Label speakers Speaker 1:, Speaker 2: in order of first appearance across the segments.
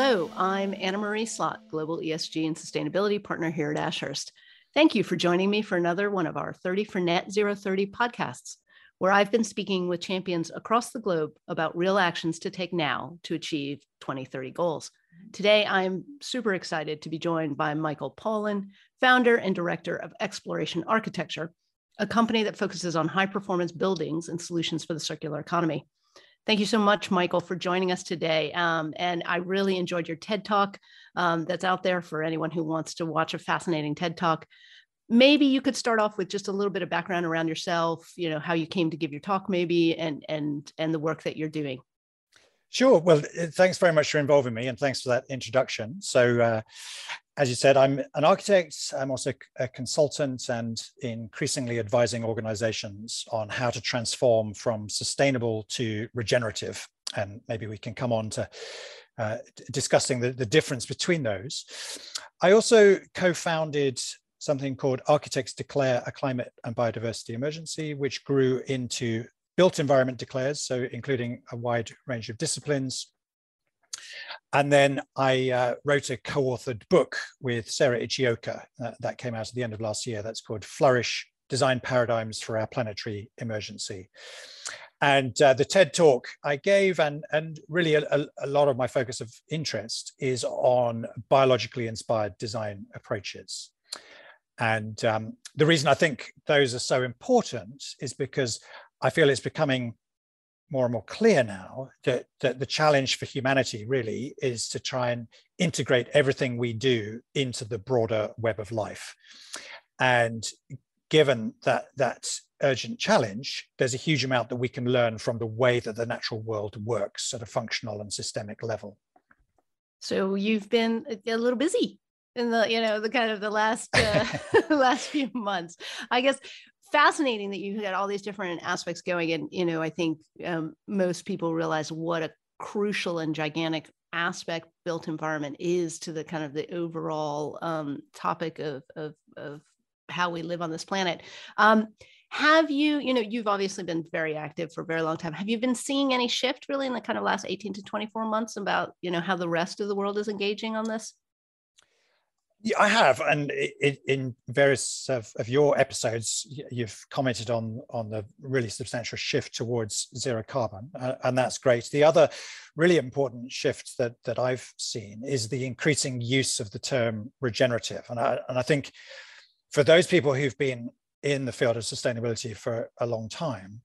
Speaker 1: Hello, I'm Anna Marie Slot, Global ESG and Sustainability Partner here at Ashurst. Thank you for joining me for another one of our 30 for Net Zero 030 podcasts, where I've been speaking with champions across the globe about real actions to take now to achieve 2030 goals. Today, I'm super excited to be joined by Michael Pawlyn, founder and director of Exploration Architecture, a company that focuses on high performance buildings and solutions for the circular economy. Thank you so much, Michael, for joining us today. Um, and I really enjoyed your TED Talk um, that's out there for anyone who wants to watch a fascinating TED Talk. Maybe you could start off with just a little bit of background around yourself, you know, how you came to give your talk, maybe, and and and the work that you're doing.
Speaker 2: Sure. Well, thanks very much for involving me, and thanks for that introduction. So, uh, as you said, I'm an architect. I'm also a consultant, and increasingly advising organizations on how to transform from sustainable to regenerative. And maybe we can come on to uh, discussing the, the difference between those. I also co-founded something called Architects Declare a Climate and Biodiversity Emergency, which grew into built environment declares, so including a wide range of disciplines. And then I uh, wrote a co-authored book with Sarah Ichioka uh, that came out at the end of last year. That's called Flourish, Design Paradigms for Our Planetary Emergency. And uh, the TED talk I gave, and, and really a, a, lot of my focus of interest is on biologically inspired design approaches. And um, the reason I think those are so important is because I feel it's becoming more and more clear now that, that the challenge for humanity really is to try and integrate everything we do into the broader web of life. And given that that urgent challenge, there's a huge amount that we can learn from the way that the natural world works at a functional and systemic level.
Speaker 1: So you've been a little busy in the you know the kind of the last uh, last few months i guess fascinating that you've got all these different aspects going and you know i think um, most people realize what a crucial and gigantic aspect built environment is to the kind of the overall um, topic of, of, of how we live on this planet. Um, have you you know you've obviously been very active for a very long time. Have you been seeing any shift really in the kind of last 18 to 24 months about you know how the rest of the world is engaging on this
Speaker 2: yeah, I have, and it, in various of, of, your episodes, you've commented on on the really substantial shift towards zero carbon, uh, and that's great. The other really important shift that that I've seen is the increasing use of the term regenerative, and I and I think for those people who've been in the field of sustainability for a long time,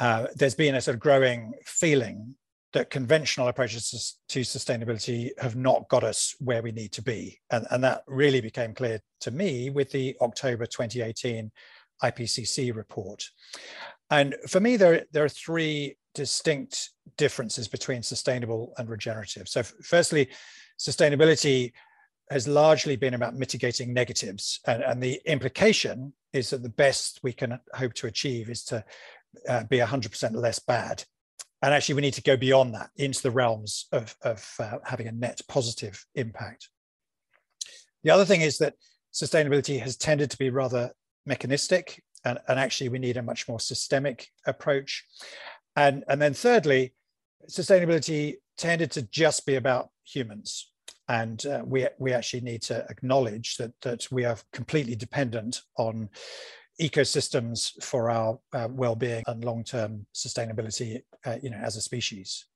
Speaker 2: uh, there's been a sort of growing feeling that conventional approaches to sustainability have not got us where we need to be. And, and that really became clear to me with the October 2018 IPCC report. And for me, there, there are three distinct differences between sustainable and regenerative. So, firstly, sustainability has largely been about mitigating negatives. And, and the implication is that the best we can hope to achieve is to uh, be 100% less bad and actually we need to go beyond that into the realms of, of uh, having a net positive impact. The other thing is that sustainability has tended to be rather mechanistic and, and actually we need a much more systemic approach. And and then thirdly sustainability tended to just be about humans. And uh, we we actually need to acknowledge that that we are completely dependent on ecosystems for our uh, well-being and long-term sustainability uh, you know as a species.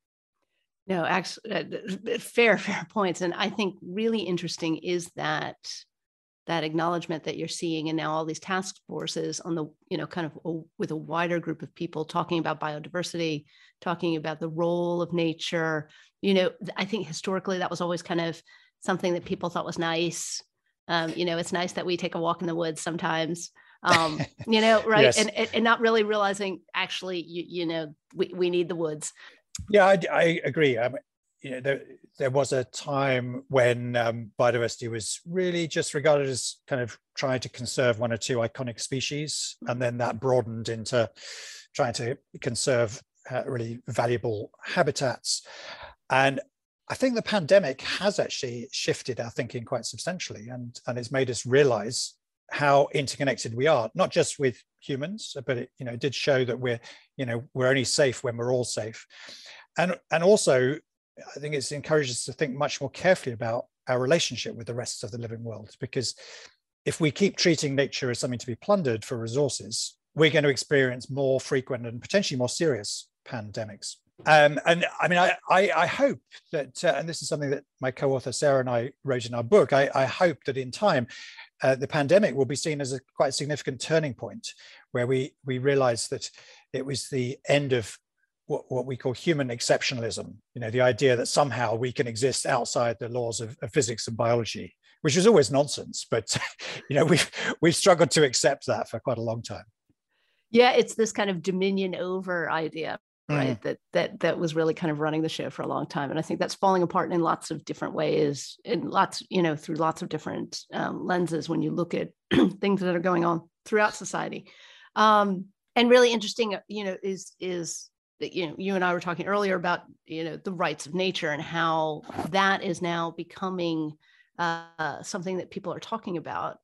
Speaker 1: No actually uh, fair fair points. And i think really interesting is that that acknowledgement that you're seeing and now all these task forces on the you know kind of a, with a wider group of people talking about biodiversity talking about the role of nature. You know i think historically that was always kind of something that people thought was nice. Um, you know it's nice that we take a walk in the woods sometimes um, you know, right? yes. and, and not really realizing actually, you, you know, we, we need the woods.
Speaker 2: Yeah, I, I agree. I mean, you know, there, there was a time when um, biodiversity was really just regarded as kind of trying to conserve one or two iconic species, and then that broadened into trying to conserve uh, really valuable habitats. And I think the pandemic has actually shifted our thinking quite substantially, and and it's made us realize how interconnected we are, not just with humans, but it, you know, did show that we're, you know, we're only safe when we're all safe. And, and also I think it's encouraged us to think much more carefully about our relationship with the rest of the living world. Because if we keep treating nature as something to be plundered for resources, we're going to experience more frequent and potentially more serious pandemics. Um, and I mean, I, I, I hope that, uh, and this is something that my co-author Sarah and I wrote in our book. I, I hope that in time, uh, the pandemic will be seen as a quite significant turning point, where we we realize that it was the end of what, what we call human exceptionalism. You know, the idea that somehow we can exist outside the laws of, of physics and biology, which is always nonsense. But you know, we've we've struggled to accept that for quite a long time.
Speaker 1: Yeah, it's this kind of dominion over idea, right? Mm. That that that was really kind of running the show for a long time, and I think that's falling apart in lots of different ways, in lots, you know, through lots of different um, lenses when you look at things that are going on throughout society. Um, and really interesting, you know, is is that you know you and I were talking earlier about you know the rights of nature and how that is now becoming uh, something that people are talking about,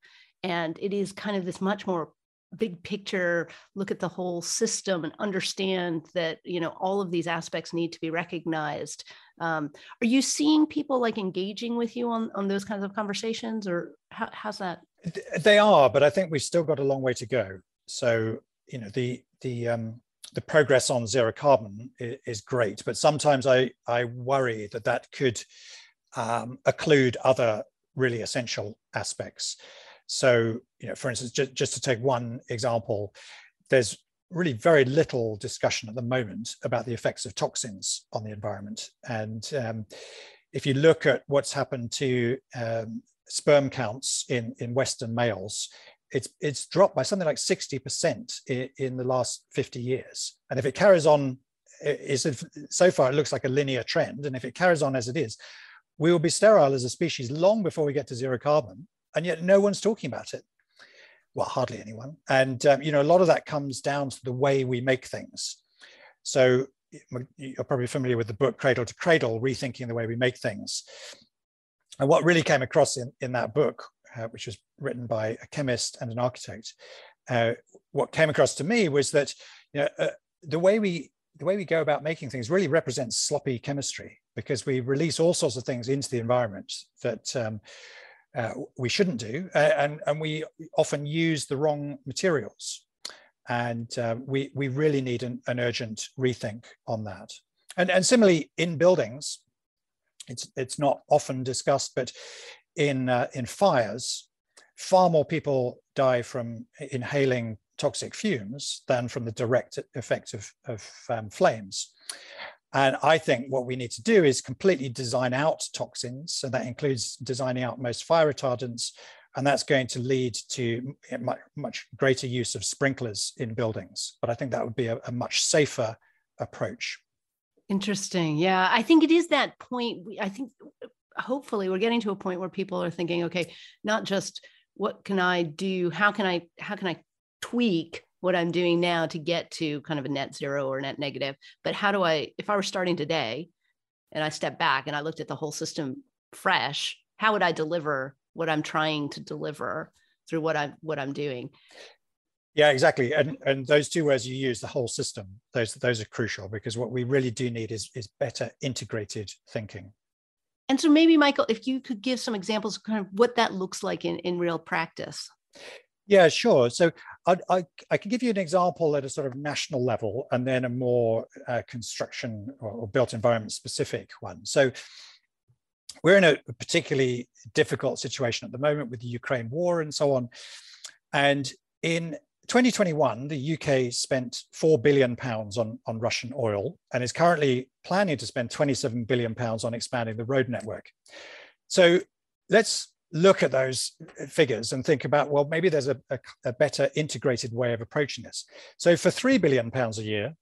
Speaker 1: and it is kind of this much more big picture look at the whole system and understand that you know all of these aspects need to be recognized. Um, are you seeing people like engaging with you on on those kinds of conversations or how, how's that?
Speaker 2: They are but i think we've still got a long way to go. So you know the the um the progress on zero carbon is, great, but sometimes I, I worry that that could um, occlude other really essential aspects. So, you know, for instance, just, just to take one example, there's really very little discussion at the moment about the effects of toxins on the environment. And um, if you look at what's happened to um, sperm counts in, in Western males, it's it's dropped by something like 60% in, in the last 50 years. And if it carries on, is so far it looks like a linear trend. And if it carries on as it is, we will be sterile as a species long before we get to zero carbon. And yet no one's talking about it. Well, hardly anyone. And um, you know, a lot of that comes down to the way we make things. So you're probably familiar with the book Cradle to Cradle, rethinking the way we make things. And what really came across in, in that book uh, which was written by a chemist and an architect, uh, what came across to me was that you know, uh, the way we the way we go about making things really represents sloppy chemistry because we release all sorts of things into the environment that um, uh, we shouldn't do, uh, and and we often use the wrong materials, and uh, we we really need an, an urgent rethink on that. And and similarly in buildings, it's it's not often discussed, but in, uh, in fires, far more people die from inhaling toxic fumes than from the direct effect of, of um, flames. And I think what we need to do is completely design out toxins. So that includes designing out most fire retardants. And that's going to lead to eh, much greater use of sprinklers in buildings. But I think that would be a, a much safer approach.
Speaker 1: Interesting. Yeah. I think it is that point. I think uh, hopefully we're getting to a point where people are thinking okay not just what can i do how can i how can i tweak what i'm doing now to get to kind of a net zero or net negative but how do i if i were starting today and i step back and i looked at the whole system fresh how would i deliver what i'm trying to deliver through what i'm what i'm doing
Speaker 2: yeah exactly and and those two words you use the whole system those those are crucial because what we really do need is is better integrated thinking
Speaker 1: and so maybe Michael, if you could give some examples of kind of what that looks like in, in real practice.
Speaker 2: Yeah, sure. So I, I, give you an example at a sort of national level and then a more uh, construction or, or built environment specific one. So we're in a particularly difficult situation at the moment with the Ukraine war and so on. And in 2021, the UK spent four billion pounds on, on Russian oil and is currently planning to spend 27 billion pounds on expanding the road network. So let's look at those figures and think about well, maybe there's a, a, a better integrated way of approaching this. So for three billion pounds a year,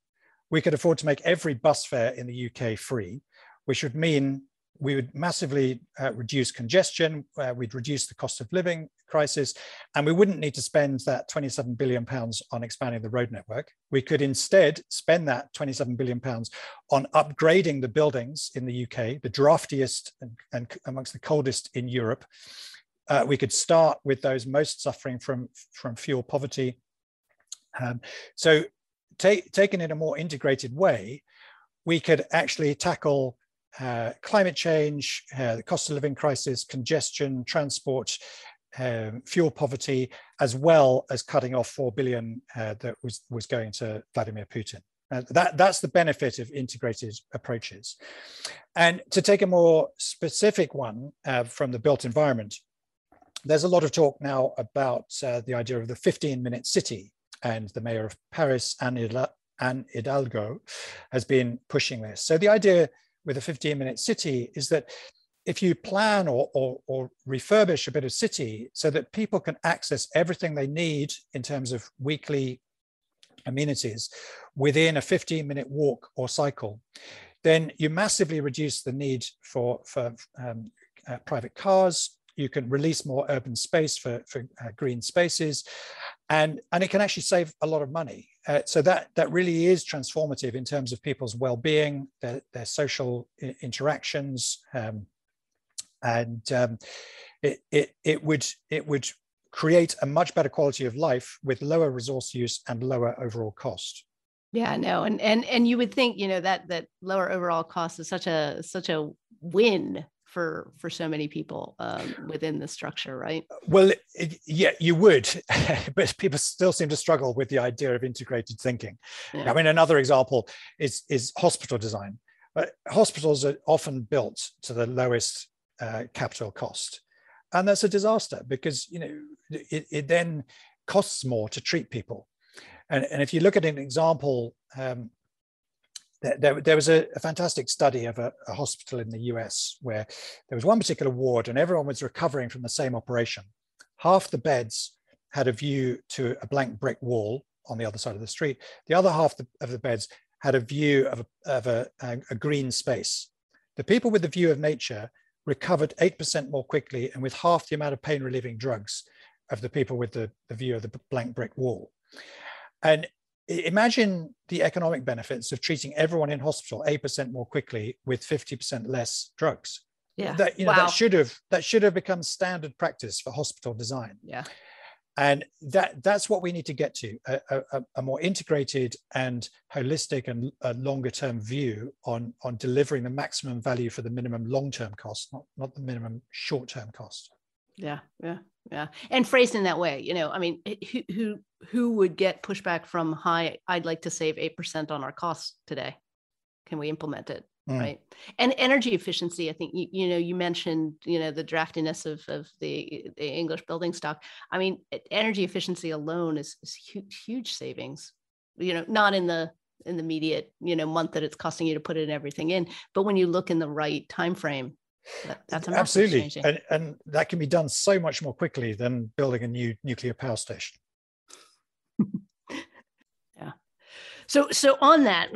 Speaker 2: we could afford to make every bus fare in the UK free, which would mean we would massively uh, reduce congestion, uh, we'd reduce the cost of living crisis, and we wouldn't need to spend that 27 billion pounds on expanding the road network. We could instead spend that 27 billion pounds on upgrading the buildings in the UK, the draftiest and, and amongst the coldest in Europe. Uh, we could start with those most suffering from, from fuel poverty. Um, so taken in a more integrated way, we could actually tackle uh, climate change, uh, the cost of living crisis, congestion, transport, um, fuel poverty, as well as cutting off 4 billion uh, that was, was going to Vladimir Putin. Uh, that, that's the benefit of integrated approaches. And to take a more specific one uh, from the built environment, there's a lot of talk now about uh, the idea of the 15 minute city and the mayor of Paris, Anne Hidalgo, has been pushing this. So the idea with a 15 minute city is that if you plan or, or, or, refurbish a bit of city so that people can access everything they need in terms of weekly amenities within a 15 minute walk or cycle, then you massively reduce the need for, for um, uh, private cars. You can release more urban space for, for uh, green spaces, and, and it can actually save a lot of money. Uh, so that, that really is transformative in terms of people's well-being, their, their social interactions, um, and um, it, it, it, would, it would create a much better quality of life with lower resource use and lower overall cost.
Speaker 1: Yeah, no, and and and you would think you know that that lower overall cost is such a such a win for for so many people um, within the structure, right?
Speaker 2: Well, it, yeah, you would, but people still seem to struggle with the idea of integrated thinking. Yeah. I mean, another example is is hospital design. Uh, hospitals are often built to the lowest uh, capital cost. And that's a disaster because you know it, it then costs more to treat people. And, and if you look at an example, um, there, there, was a, a, fantastic study of a, a, hospital in the US where there was one particular ward and everyone was recovering from the same operation. Half the beds had a view to a blank brick wall on the other side of the street. The other half of the beds had a view of a, of a green space. The people with the view of nature recovered 8% more quickly and with half the amount of pain relieving drugs of the people with the, the view of the blank brick wall. And imagine the economic benefits of treating everyone in hospital 8% more quickly with 50% less drugs.
Speaker 1: Yeah.
Speaker 2: That, you know, wow. that should have that should have become standard practice for hospital design.
Speaker 1: Yeah.
Speaker 2: And that that's what we need to get to a, a, a more integrated and holistic and uh, longer term view on, on delivering the maximum value for the minimum long term cost, not, not the minimum short term cost.
Speaker 1: Yeah, yeah, yeah. And phrased in that way, you know, I mean, who, who, who would get pushback from high, I'd like to save 8% on our costs today? Can we implement it? mm. right and energy efficiency i think you, you know you mentioned you know the draftiness of, of the, the english building stock i mean energy efficiency alone is, is huge, huge savings you know not in the in the immediate you know month that it's costing you to put in everything in but when you look in the right time frame that, that's
Speaker 2: absolutely and, and that can be done so much more quickly than building a new nuclear power station yeah.
Speaker 1: So, so on that,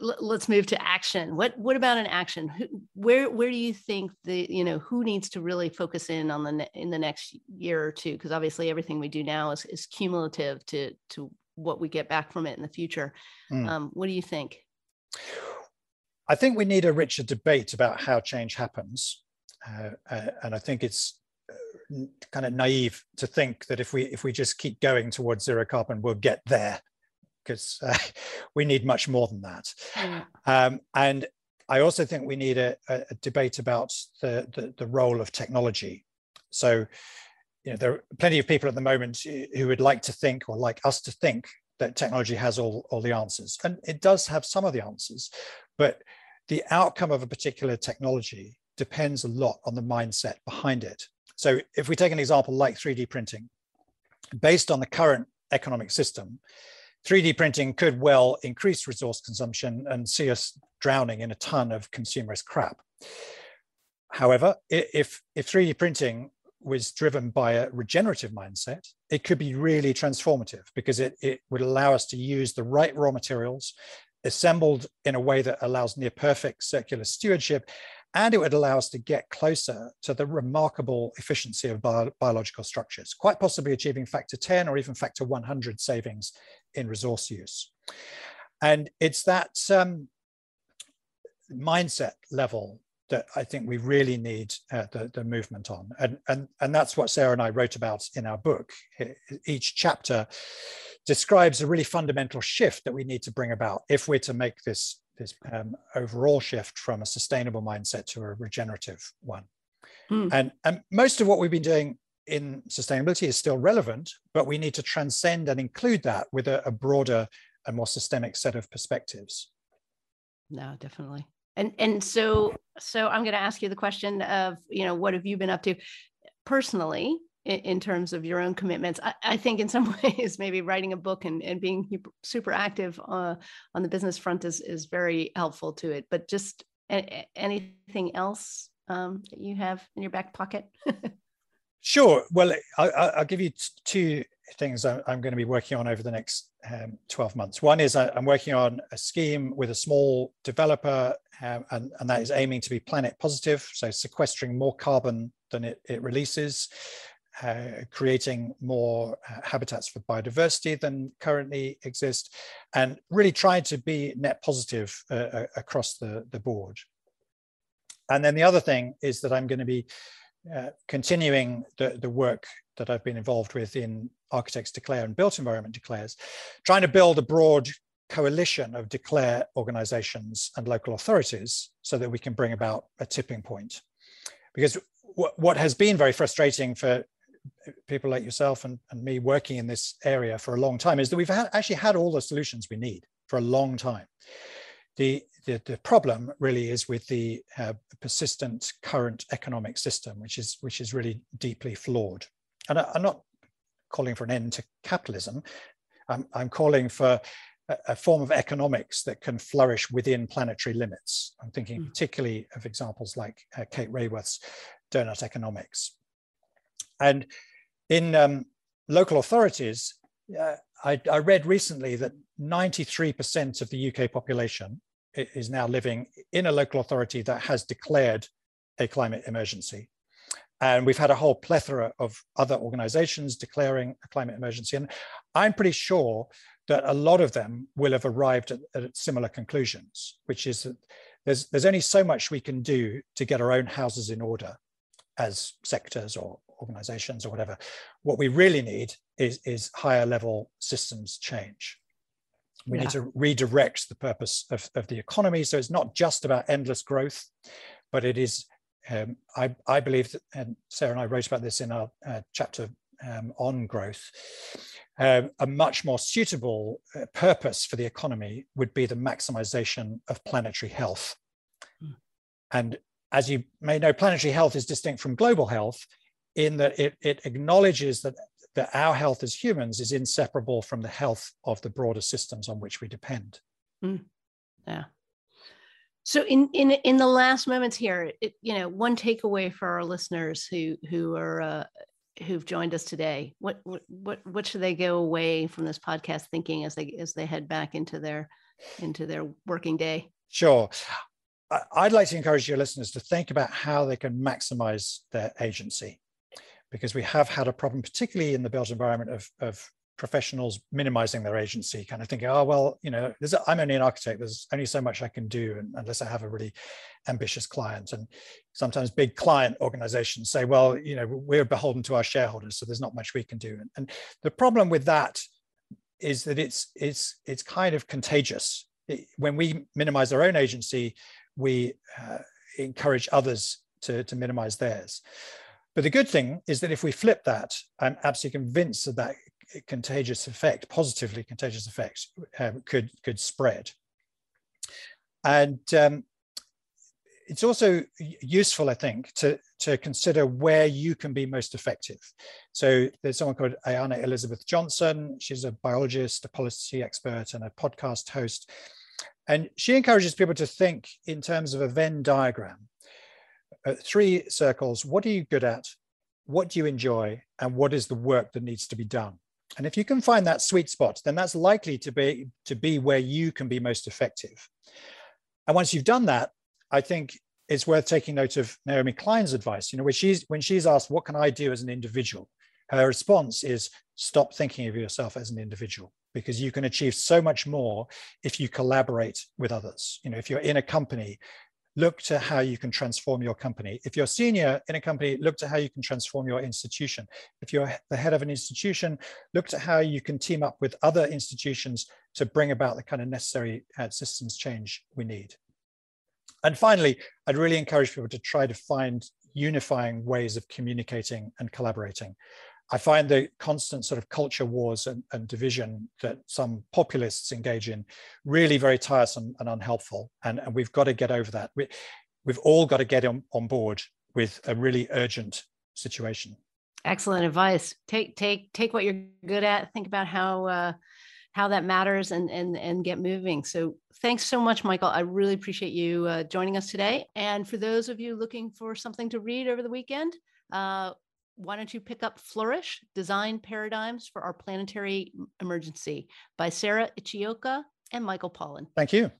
Speaker 1: let's move to action. What what about an action? Where where do you think the you know who needs to really focus in on the in the next year or two? Because obviously everything we do now is is cumulative to to what we get back from it in the future. Mm. Um, what do you think?
Speaker 2: I think we need a richer debate about how change happens, uh, uh, and I think it's uh, kind of naive to think that if we if we just keep going towards zero carbon, we'll get there because uh, we need much more than that. Yeah. Um, and I also think we need a, a debate about the, the, the, role of technology. So, you know, there are plenty of people at the moment who would like to think or like us to think that technology has all, all the answers. And it does have some of the answers, but the outcome of a particular technology depends a lot on the mindset behind it. So if we take an example like 3D printing, based on the current economic system, 3D printing could well increase resource consumption and see us drowning in a ton of consumerist crap. However, if, if 3D printing was driven by a regenerative mindset, it could be really transformative because it, it would allow us to use the right raw materials assembled in a way that allows near perfect circular stewardship and it would allow us to get closer to the remarkable efficiency of bio biological structures, quite possibly achieving factor 10 or even factor 100 savings in resource use. And it's that um, mindset level that I think we really need uh, the, the movement on. And, and, and that's what Sarah and I wrote about in our book. Each chapter describes a really fundamental shift that we need to bring about if we're to make this this um, overall shift from a sustainable mindset to a regenerative one. Mm. And, and most of what we've been doing in sustainability is still relevant, but we need to transcend and include that with a, a broader and more systemic set of perspectives.
Speaker 1: No, definitely. And and so so I'm going to ask you the question of you know what have you been up to personally in, in terms of your own commitments? I, I, think in some ways maybe writing a book and, and being super active uh, on the business front is is very helpful to it. But just a, anything else um, that you have in your back pocket?
Speaker 2: Sure. Well, I, will give you two things I'm going to be working on over the next um, 12 months. One is I'm working on a scheme with a small developer, um, and, and that is aiming to be planet positive, so sequestering more carbon than it, it releases, uh, creating more uh, habitats for biodiversity than currently exist, and really trying to be net positive uh, uh across the, the board. And then the other thing is that I'm going to be uh, continuing the, the work that I've been involved with in Architects Declare and Built Environment Declares, trying to build a broad coalition of declare organizations and local authorities so that we can bring about a tipping point. Because what has been very frustrating for people like yourself and, and me working in this area for a long time is that we've had, actually had all the solutions we need for a long time. The, the, the problem really is with the uh, persistent current economic system, which is, which is really deeply flawed. And I, am not calling for an end to capitalism. I'm, I'm calling for a, a, form of economics that can flourish within planetary limits. I'm thinking mm. particularly of examples like uh, Kate Raworth's donut economics. And in um, local authorities, uh, I, I, read recently that 93% of the UK population is now living in a local authority that has declared a climate emergency. And we've had a whole plethora of other organizations declaring a climate emergency. And I'm pretty sure that a lot of them will have arrived at, at similar conclusions, which is that there's, there's only so much we can do to get our own houses in order as sectors or organizations or whatever. What we really need is, is higher level systems change. We yeah. need to redirect the purpose of, of the economy. So it's not just about endless growth, but it is, um, I, I believe, that, and Sarah and I wrote about this in our uh, chapter um, on growth, um, a much more suitable uh, purpose for the economy would be the maximization of planetary health. Mm. And as you may know, planetary health is distinct from global health in that it, it acknowledges that, that our health as humans is inseparable from the health of the broader systems on which we depend.
Speaker 1: Mm. Yeah. So in in in the last moments here, it, you know, one takeaway for our listeners who who are uh, who've joined us today, what what what should they go away from this podcast thinking as they as they head back into their into their working day?
Speaker 2: Sure. I'd like to encourage your listeners to think about how they can maximize their agency because we have had a problem, particularly in the built environment, of, of professionals minimizing their agency, kind of thinking, oh, well, you know, I'm only an architect, there's only so much I can do unless I have a really ambitious client. And sometimes big client organizations say, well, you know, we're beholden to our shareholders, so there's not much we can do. And, and the problem with that is that it's, it's, it's kind of contagious. It, when we minimize our own agency, we uh, encourage others to, to minimize theirs. But the good thing is that if we flip that, I'm absolutely convinced that that contagious effect, positively contagious effect, um, could could spread. And um, it's also useful, I think, to to consider where you can be most effective. So there's someone called Ayana Elizabeth Johnson. She's a biologist, a policy expert, and a podcast host. And she encourages people to think in terms of a Venn diagram uh, three circles. What are you good at? What do you enjoy? And what is the work that needs to be done? And if you can find that sweet spot, then that's likely to be to be where you can be most effective. And once you've done that, I think it's worth taking note of Naomi Klein's advice. You know, when she's when she's asked, "What can I do as an individual?" Her response is, "Stop thinking of yourself as an individual." because you can achieve so much more if you collaborate with others. You know, if you're in a company, look to how you can transform your company. If you're senior in a company, look to how you can transform your institution. If you're the head of an institution, look to how you can team up with other institutions to bring about the kind of necessary uh, systems change we need. And finally, I'd really encourage people to try to find unifying ways of communicating and collaborating. I find the constant sort of culture wars and, and, division that some populists engage in really very tiresome and unhelpful. And, and we've got to get over that. We, we've all got to get on, on board with a really urgent situation.
Speaker 1: Excellent advice. Take take take what you're good at. Think about how uh, how that matters and and and get moving. So thanks so much, Michael. I really appreciate you uh, joining us today. And for those of you looking for something to read over the weekend, uh, why don't you pick up Flourish Design Paradigms for Our Planetary Emergency by Sarah Ichioka and Michael Pawlyn.
Speaker 2: Thank you.